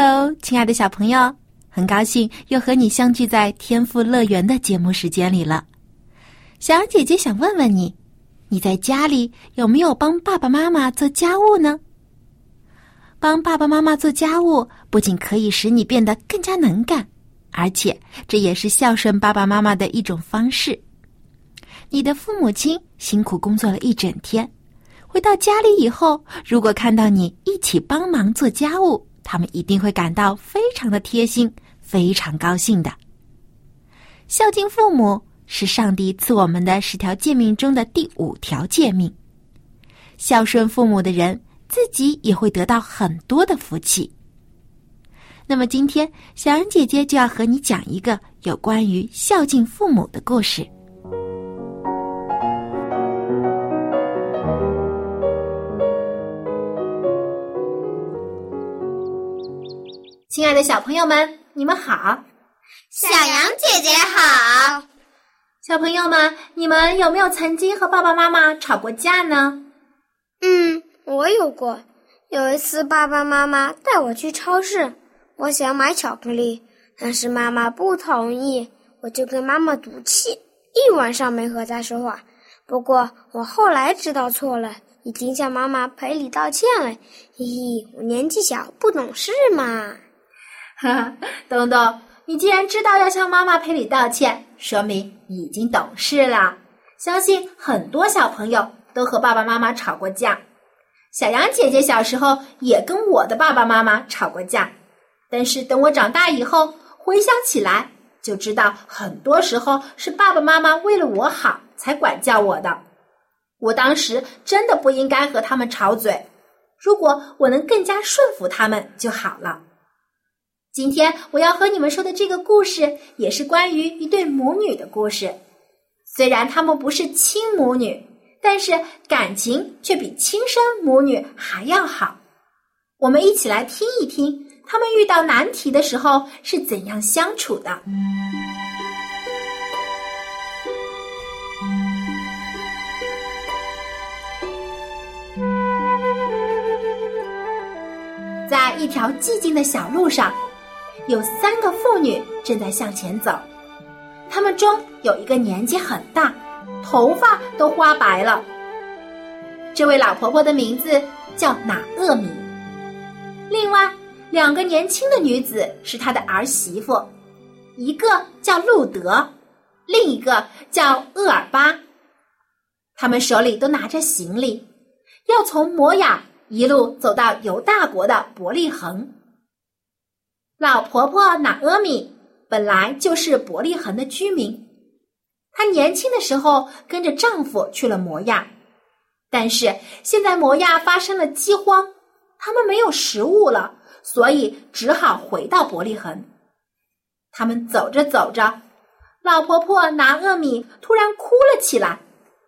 Hello，亲爱的小朋友，很高兴又和你相聚在天赋乐园的节目时间里了。小姐姐想问问你，你在家里有没有帮爸爸妈妈做家务呢？帮爸爸妈妈做家务，不仅可以使你变得更加能干，而且这也是孝顺爸爸妈妈的一种方式。你的父母亲辛苦工作了一整天，回到家里以后，如果看到你一起帮忙做家务，他们一定会感到非常的贴心，非常高兴的。孝敬父母是上帝赐我们的十条诫命中的第五条诫命。孝顺父母的人，自己也会得到很多的福气。那么今天，小恩姐姐就要和你讲一个有关于孝敬父母的故事。亲爱的小朋友们，你们好！小羊姐姐好！小朋友们，你们有没有曾经和爸爸妈妈吵过架呢？嗯，我有过。有一次，爸爸妈妈带我去超市，我想买巧克力，但是妈妈不同意，我就跟妈妈赌气，一晚上没和她说话。不过我后来知道错了，已经向妈妈赔礼道歉了。嘿嘿，我年纪小，不懂事嘛。哈哈，东东，你既然知道要向妈妈赔礼道歉，说明已经懂事了。相信很多小朋友都和爸爸妈妈吵过架。小杨姐姐小时候也跟我的爸爸妈妈吵过架，但是等我长大以后回想起来，就知道很多时候是爸爸妈妈为了我好才管教我的。我当时真的不应该和他们吵嘴，如果我能更加顺服他们就好了。今天我要和你们说的这个故事，也是关于一对母女的故事。虽然他们不是亲母女，但是感情却比亲生母女还要好。我们一起来听一听，他们遇到难题的时候是怎样相处的。在一条寂静的小路上。有三个妇女正在向前走，她们中有一个年纪很大，头发都花白了。这位老婆婆的名字叫拿厄米。另外两个年轻的女子是她的儿媳妇，一个叫路德，另一个叫厄尔巴。他们手里都拿着行李，要从摩雅一路走到犹大国的伯利恒。老婆婆拿阿米本来就是伯利恒的居民，她年轻的时候跟着丈夫去了摩亚，但是现在摩亚发生了饥荒，他们没有食物了，所以只好回到伯利恒。他们走着走着，老婆婆拿阿米突然哭了起来，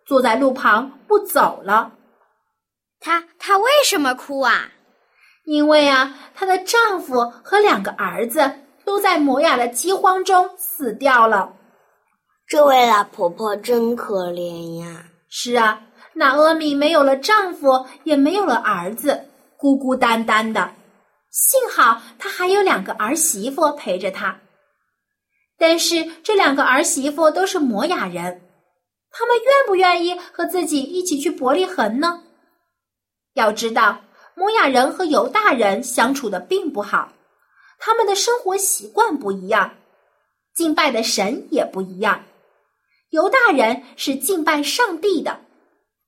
坐在路旁不走了。她她为什么哭啊？因为啊，她的丈夫和两个儿子都在摩雅的饥荒中死掉了。这位老婆婆真可怜呀！是啊，那阿米没有了丈夫，也没有了儿子，孤孤单单的。幸好她还有两个儿媳妇陪着她。但是这两个儿媳妇都是摩雅人，他们愿不愿意和自己一起去伯利恒呢？要知道。摩亚人和犹大人相处的并不好，他们的生活习惯不一样，敬拜的神也不一样。犹大人是敬拜上帝的，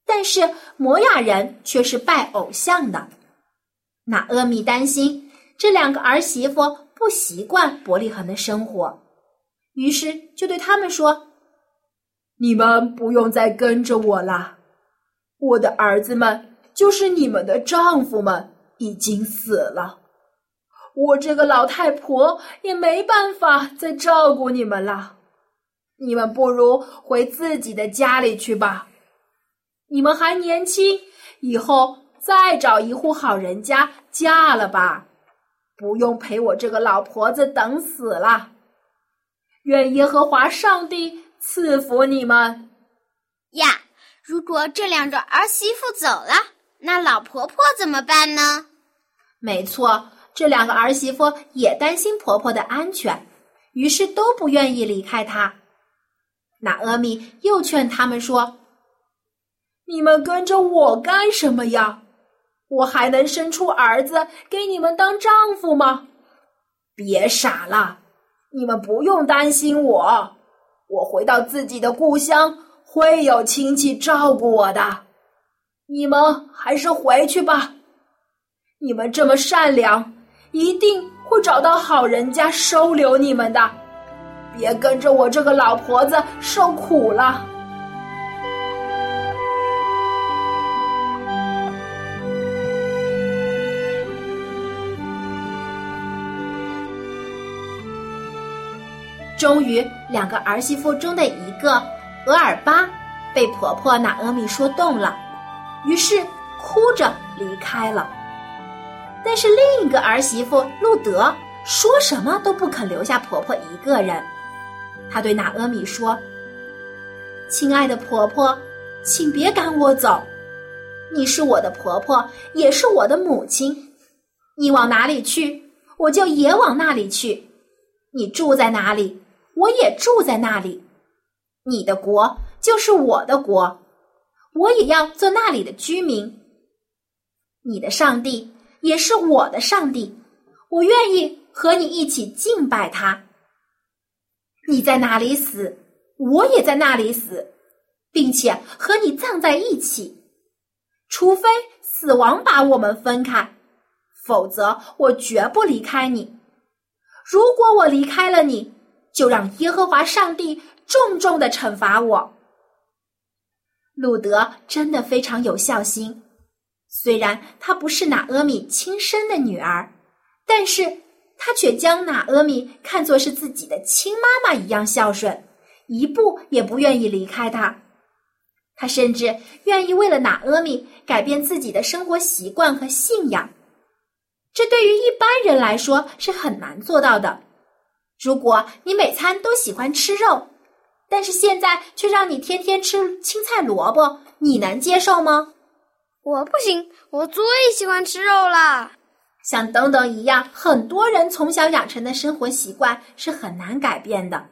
但是摩亚人却是拜偶像的。那阿米担心这两个儿媳妇不习惯伯利恒的生活，于是就对他们说：“你们不用再跟着我了，我的儿子们。”就是你们的丈夫们，已经死了，我这个老太婆也没办法再照顾你们了。你们不如回自己的家里去吧。你们还年轻，以后再找一户好人家嫁了吧，不用陪我这个老婆子等死了。愿耶和华上帝赐福你们呀！如果这两个儿媳妇走了，那老婆婆怎么办呢？没错，这两个儿媳妇也担心婆婆的安全，于是都不愿意离开她。那阿米又劝他们说：“你们跟着我干什么呀？我还能生出儿子给你们当丈夫吗？别傻了，你们不用担心我，我回到自己的故乡会有亲戚照顾我的。你们还是回去吧。你们这么善良，一定会找到好人家收留你们的。”别跟着我这个老婆子受苦了。终于，两个儿媳妇中的一个额尔巴被婆婆那阿米说动了，于是哭着离开了。但是另一个儿媳妇路德说什么都不肯留下婆婆一个人。她对娜阿米说：“亲爱的婆婆，请别赶我走，你是我的婆婆，也是我的母亲。你往哪里去，我就也往那里去；你住在哪里，我也住在那里。你的国就是我的国，我也要做那里的居民。你的上帝也是我的上帝，我愿意和你一起敬拜他。”你在哪里死，我也在那里死，并且和你葬在一起。除非死亡把我们分开，否则我绝不离开你。如果我离开了你，就让耶和华上帝重重的惩罚我。路德真的非常有孝心，虽然他不是拿阿米亲生的女儿，但是。他却将拿阿米看作是自己的亲妈妈一样孝顺，一步也不愿意离开他。他甚至愿意为了拿阿米改变自己的生活习惯和信仰。这对于一般人来说是很难做到的。如果你每餐都喜欢吃肉，但是现在却让你天天吃青菜萝卜，你能接受吗？我不行，我最喜欢吃肉了。像等等一样，很多人从小养成的生活习惯是很难改变的，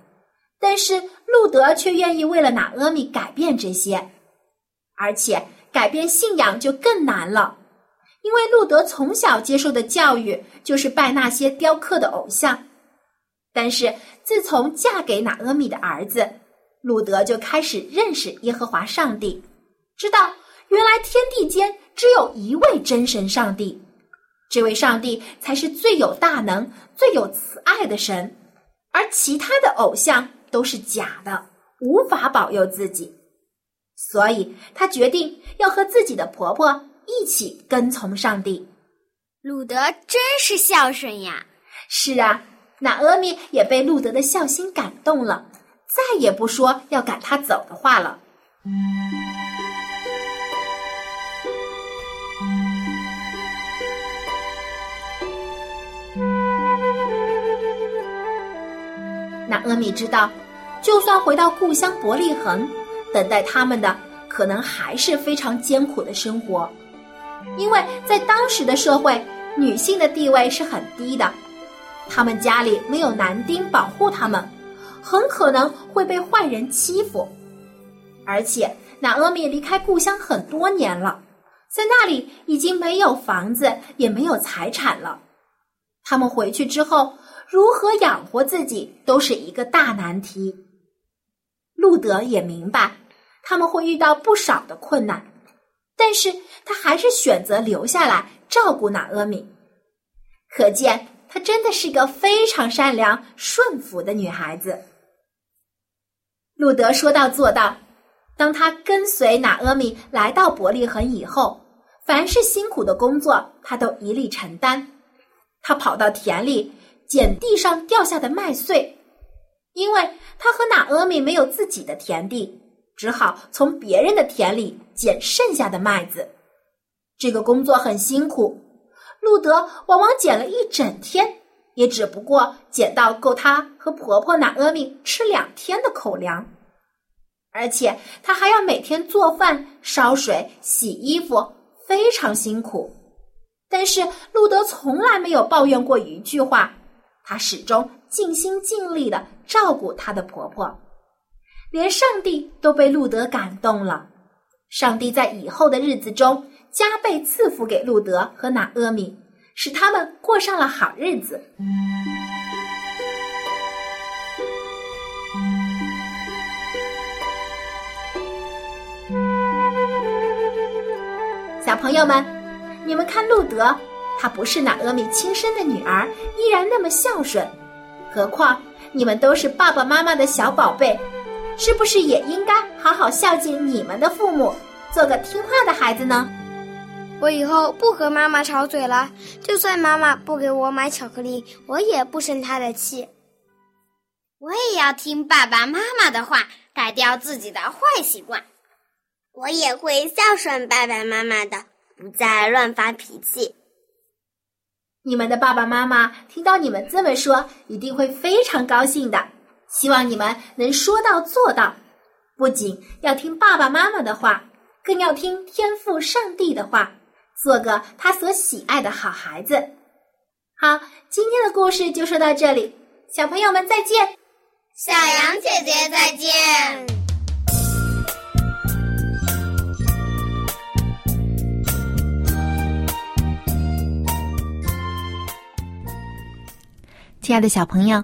但是路德却愿意为了拿阿米改变这些，而且改变信仰就更难了，因为路德从小接受的教育就是拜那些雕刻的偶像。但是自从嫁给拿阿米的儿子，路德就开始认识耶和华上帝，知道原来天地间只有一位真神上帝。这位上帝才是最有大能、最有慈爱的神，而其他的偶像都是假的，无法保佑自己。所以，他决定要和自己的婆婆一起跟从上帝。路德真是孝顺呀！是啊，那阿米也被路德的孝心感动了，再也不说要赶他走的话了。那阿米知道，就算回到故乡伯利恒，等待他们的可能还是非常艰苦的生活，因为在当时的社会，女性的地位是很低的，他们家里没有男丁保护他们，很可能会被坏人欺负。而且，那阿米离开故乡很多年了，在那里已经没有房子，也没有财产了。他们回去之后。如何养活自己都是一个大难题。路德也明白他们会遇到不少的困难，但是他还是选择留下来照顾娜阿米。可见她真的是个非常善良、顺服的女孩子。路德说到做到，当他跟随娜阿米来到伯利恒以后，凡是辛苦的工作，他都一力承担。他跑到田里捡地上掉下的麦穗，因为他和娜阿米没有自己的田地，只好从别人的田里捡剩下的麦子。这个工作很辛苦，路德往往捡了一整天，也只不过捡到够他和婆婆娜阿米吃两天的口粮。而且他还要每天做饭、烧水、洗衣服，非常辛苦。但是路德从来没有抱怨过一句话，他始终尽心尽力的照顾他的婆婆，连上帝都被路德感动了。上帝在以后的日子中加倍赐福给路德和拿阿米，使他们过上了好日子。小朋友们。你们看，路德，她不是那阿米亲生的女儿，依然那么孝顺。何况你们都是爸爸妈妈的小宝贝，是不是也应该好好孝敬你们的父母，做个听话的孩子呢？我以后不和妈妈吵嘴了，就算妈妈不给我买巧克力，我也不生她的气。我也要听爸爸妈妈的话，改掉自己的坏习惯。我也会孝顺爸爸妈妈的。不再乱发脾气。你们的爸爸妈妈听到你们这么说，一定会非常高兴的。希望你们能说到做到，不仅要听爸爸妈妈的话，更要听天父上帝的话，做个他所喜爱的好孩子。好，今天的故事就说到这里，小朋友们再见，小羊姐姐再见。亲爱的小朋友，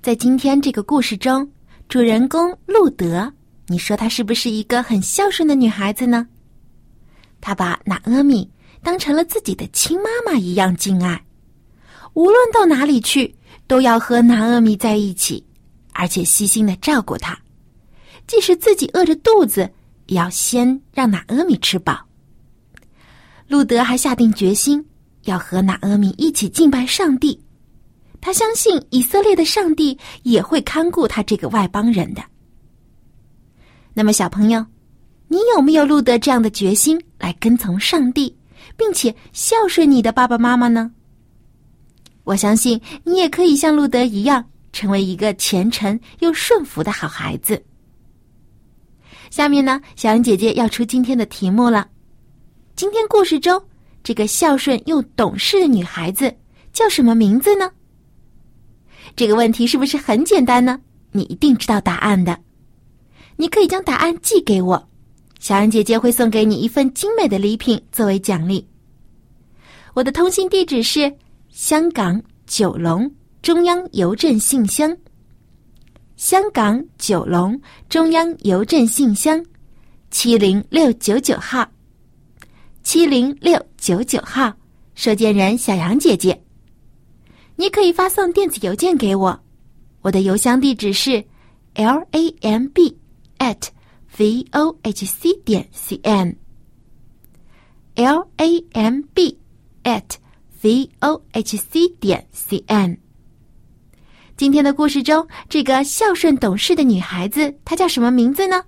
在今天这个故事中，主人公路德，你说她是不是一个很孝顺的女孩子呢？她把拿阿米当成了自己的亲妈妈一样敬爱，无论到哪里去，都要和拿阿米在一起，而且细心的照顾她，即使自己饿着肚子，也要先让拿阿米吃饱。路德还下定决心要和拿阿米一起敬拜上帝。他相信以色列的上帝也会看顾他这个外邦人的。那么，小朋友，你有没有路德这样的决心来跟从上帝，并且孝顺你的爸爸妈妈呢？我相信你也可以像路德一样，成为一个虔诚又顺服的好孩子。下面呢，小杨姐姐要出今天的题目了。今天故事中，这个孝顺又懂事的女孩子叫什么名字呢？这个问题是不是很简单呢？你一定知道答案的。你可以将答案寄给我，小恩姐姐会送给你一份精美的礼品作为奖励。我的通信地址是香港九龙中央邮政信箱。香港九龙中央邮政信箱。七零六九九号，七零六九九号，收件人小杨姐姐。你可以发送电子邮件给我，我的邮箱地址是 l a m b at v o h c 点 c n l a m b at v o h c 点 c n。今天的故事中，这个孝顺懂事的女孩子，她叫什么名字呢？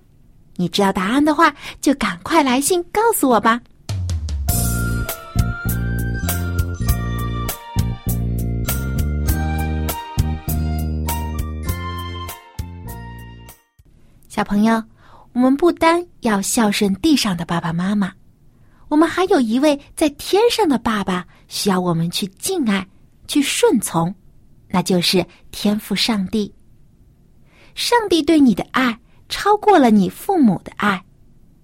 你知道答案的话，就赶快来信告诉我吧。小朋友，我们不单要孝顺地上的爸爸妈妈，我们还有一位在天上的爸爸需要我们去敬爱、去顺从，那就是天父上帝。上帝对你的爱超过了你父母的爱，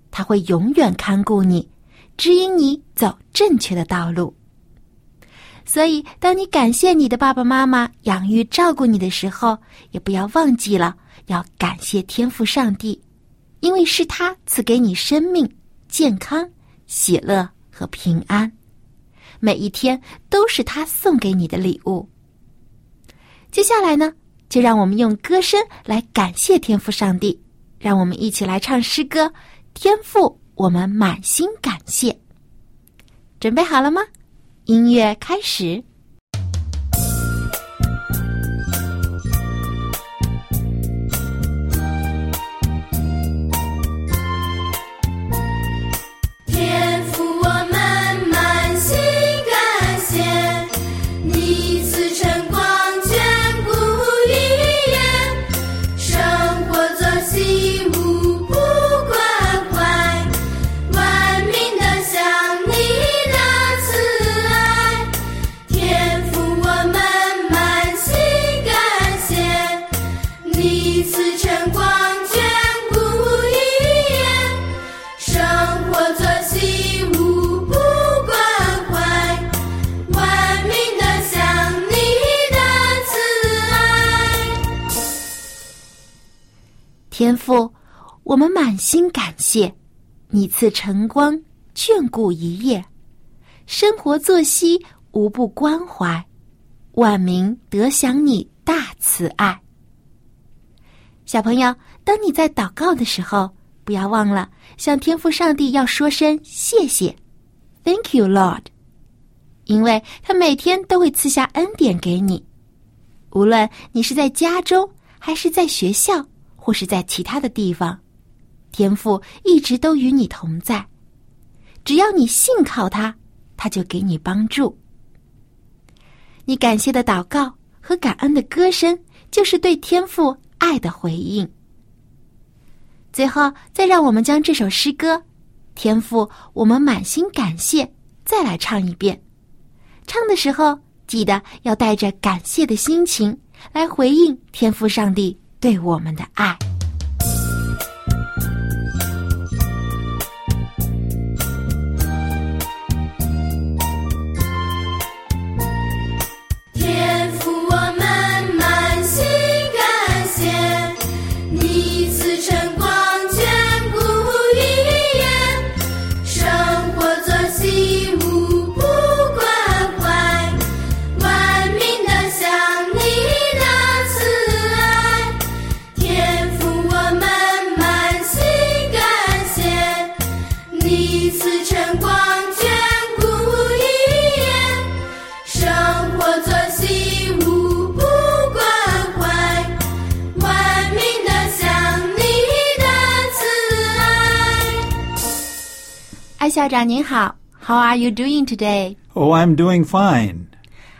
他会永远看顾你，指引你走正确的道路。所以，当你感谢你的爸爸妈妈养育照顾你的时候，也不要忘记了。要感谢天赋上帝，因为是他赐给你生命、健康、喜乐和平安，每一天都是他送给你的礼物。接下来呢，就让我们用歌声来感谢天赋上帝，让我们一起来唱诗歌《天赋》，我们满心感谢。准备好了吗？音乐开始。感谢你赐晨光眷顾一夜，生活作息无不关怀，万民得享你大慈爱。小朋友，当你在祷告的时候，不要忘了向天父上帝要说声谢谢，Thank you, Lord，因为他每天都会赐下恩典给你。无论你是在家中，还是在学校，或是在其他的地方，天父一直都与你同在。只要你信靠他，他就给你帮助。你感谢的祷告和感恩的歌声，就是对天父爱的回应。最后，再让我们将这首诗歌《天父，我们满心感谢》再来唱一遍。唱的时候，记得要带着感谢的心情来回应天父上帝对我们的爱。长您好，How are you doing today？Oh, I'm doing fine.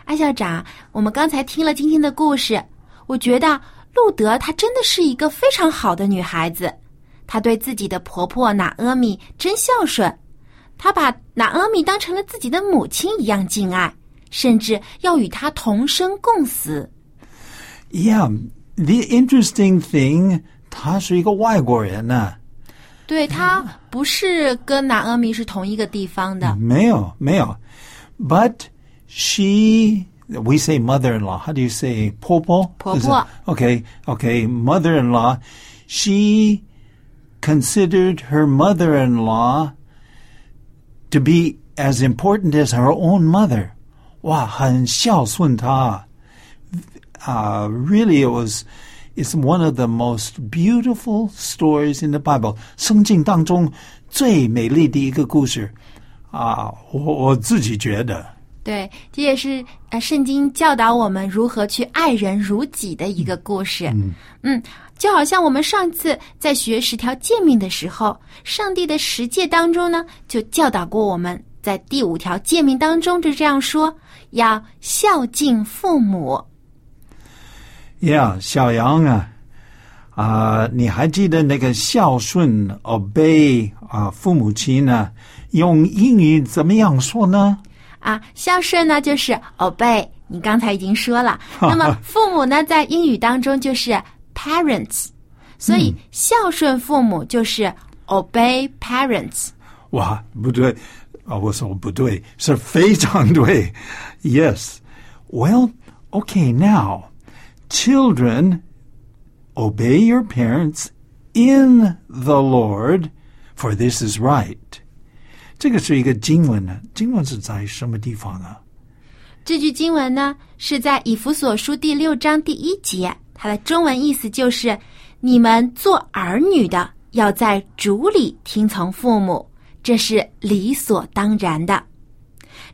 艾校长，我们刚才听了今天的故事，我觉得路德她真的是一个非常好的女孩子。她对自己的婆婆拿阿米真孝顺，她把拿阿米当成了自己的母亲一样敬爱，甚至要与她同生共死。Yeah, the interesting thing, 她是一个外国人呢。对她不是跟拿阿米是同一个地方的，没有，没有。But she, we say mother-in-law. How do you say 婆婆？婆婆。 Is it- Okay, okay, mother-in-law. She considered her mother-in-law to be as important as her own mother. 哇，很孝顺她。uh, really, it was. It's one of the most beautiful stories in the Bible. 圣经当中最美丽的一个故事啊！我我自己觉得，对，这也是呃圣经教导我们如何去爱人如己的一个故事。嗯就好像我们上次在学十条诫命的时候，上帝的十诫当中呢，就教导过我们，在第五条诫命当中就这样说：要孝敬父母。Yeah，小杨啊，啊、你还记得那个孝顺 obey 啊、父母亲呢？用英语怎么样说呢？啊，孝顺呢就是 obey，你刚才已经说了。那么父母呢，在英语当中就是 parents，所以孝顺父母就是 obey parents。哇，不对啊！我说不对，是非常对。Yes. Well, okay. Now, children, obey your parents in the Lord, for this is right. 这个是一个经文呢，经文是在什么地方呢？这句经文呢是在以弗所书第六章第一节，它的中文意思就是：你们做儿女的要在主里听从父母，这是理所当然的。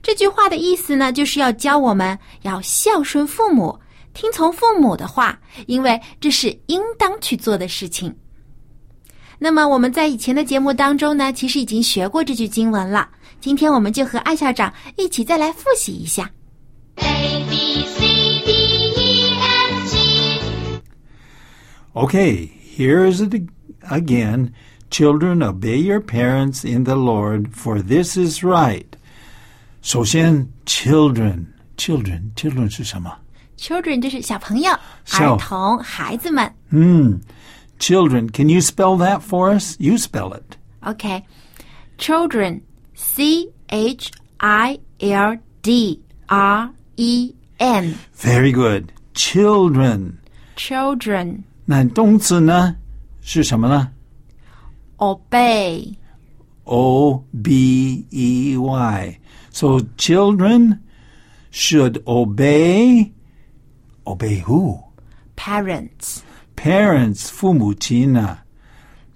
这句话的意思呢，就是要教我们要孝顺父母，听从父母的话，因为这是应当去做的事情。那么我们在以前的节目当中呢，其实已经学过这句经文了。今天我们就和艾校长一起再来复习一下。A B C D E F G Okay, here is it again. Children, obey your parents in the Lord, for this is right. 首先，children, children, children 是什么？Children 就是小朋友、小儿童、孩子们。嗯，children. Can you spell that for us? You spell it. OK，children、C H I L D R E N Very good. Children. children 那动词呢是什么呢 obey O B E Y. So children should obey. Obey who? parents Parents, 父母亲啊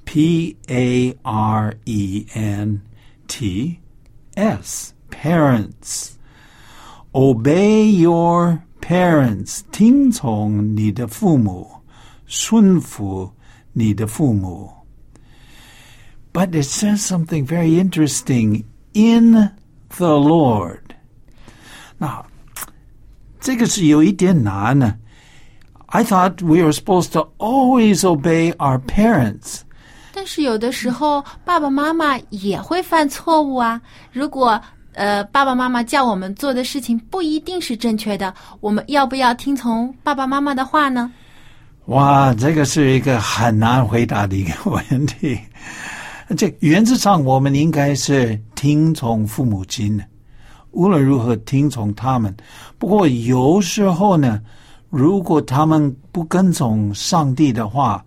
P A R E N T S. Parents. Obey your parents. 听从你的父母，顺服你的父母。But it says something very interesting in the Lord. 那 这个是有一点难呢。I thought we were supposed to always obey our parents. 但是有的时候爸爸妈妈也会犯错误啊。如果呃爸爸妈妈叫我们做的事情不一定是正确的，我们要不要听从爸爸妈妈的话呢？哇，这个是一个很难回答的一个问题。这原则上我们应该是听从父母亲的，无论如何听从他们。不过有时候呢，如果他们不跟从上帝的话，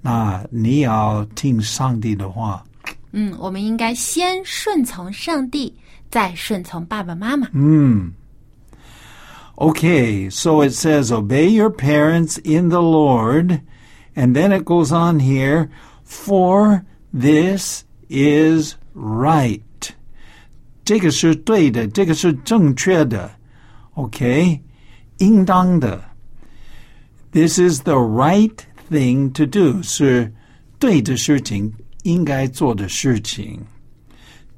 那你要听上帝的话。嗯，我们应该先顺从上帝，再顺从爸爸妈妈。 Okay, so it says, obey your parents in the Lord. And then it goes on here, for this is right. 这个是对的，这个是正确的。Okay? 应当的。This is the right thing to do. 是对的事情，应该做的事情。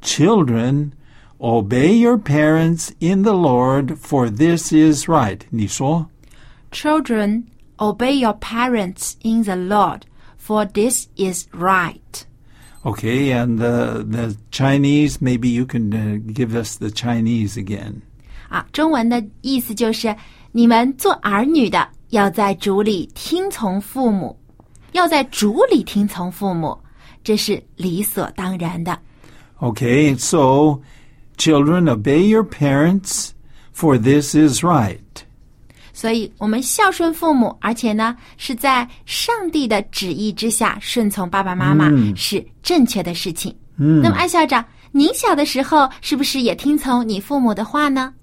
Children, obey your parents in the Lord, for this is right. 你说 Children, obey your parents in the Lord, for this is right. Okay, and the the Chinese, maybe you can uh, give us the Chinese again. 啊，中文的意思就是你们做儿女的要在主里听从父母，要在主里听从父母，这是理所当然的。 Okay, so children, obey your parents, for this is right. 所以，我们孝顺父母，而且呢是在上帝的旨意之下顺从爸爸妈妈，是正确的事情。嗯，那么艾校长，您小的时候是不是也听从你父母的话呢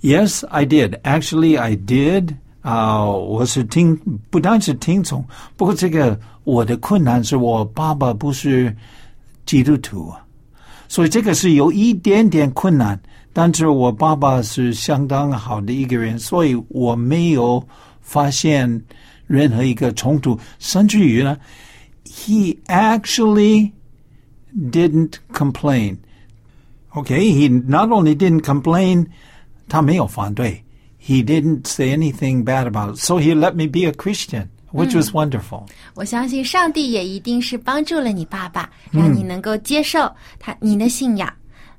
？Yes, I did. Actually, I did. 啊、我是听，不单是听从，不过这个我的困难是我爸爸不是基督徒，所以这个是有一点点困难。但是我爸爸是相当好的一个人，所以我没有发现任何一个冲突，甚至于呢，he actually didn't complain. Okay, he not only didn't complain, 他没有反对. He didn't say anything bad about it. So he let me be a Christian, which was wonderful. 我相信上帝也一定是帮助了你爸爸，让你能够接受他您的信仰。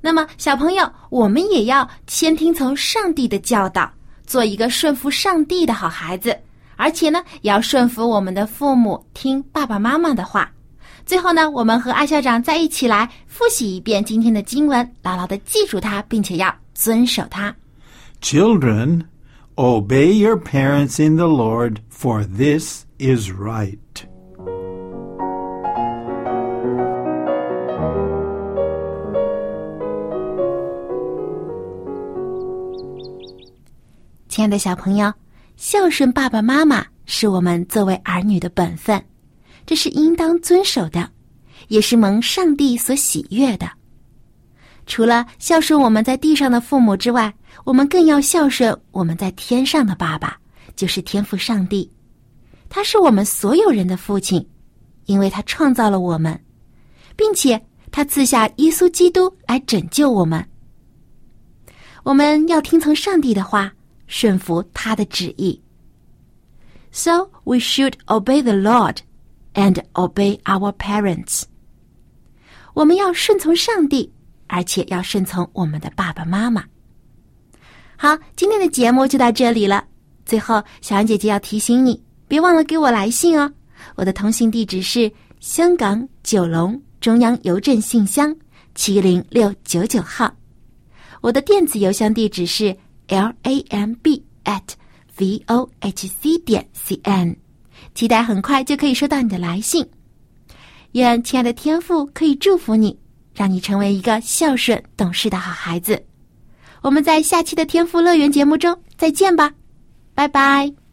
那么，小朋友，我们也要先听从上帝的教导，做一个顺服上帝的好孩子，而且呢，也要顺服我们的父母，听爸爸妈妈的话。最后呢，我们和艾校长再一起来复习一遍今天的经文，牢牢的记住它，并且要遵守它。Children, obey your parents in the Lord, for this is right. 亲爱的小朋友，孝顺爸爸妈妈是我们作为儿女的本分，这是应当遵守的，也是蒙上帝所喜悦的。除了孝顺我们在地上的父母之外，我们更要孝顺我们在天上的爸爸，就是天父上帝。他是我们所有人的父亲，因为他创造了我们，并且他赐下耶稣基督来拯救我们。我们要听从上帝的话，顺服他的旨意。So we should obey the Lord and obey our parents. 我们要顺从上帝，而且要顺从我们的爸爸妈妈。好，今天的节目就到这里了。最后，小安姐姐要提醒你，别忘了给我来信哦。我的通信地址是香港九龙中央邮政信箱七零六九九号。我的电子邮箱地址是 l a m b at v o h c 点 c n，期待很快就可以收到你的来信。愿亲爱的天赋可以祝福你，让你成为一个孝顺懂事的好孩子。我们在下期的天赋乐园节目中再见吧，拜拜。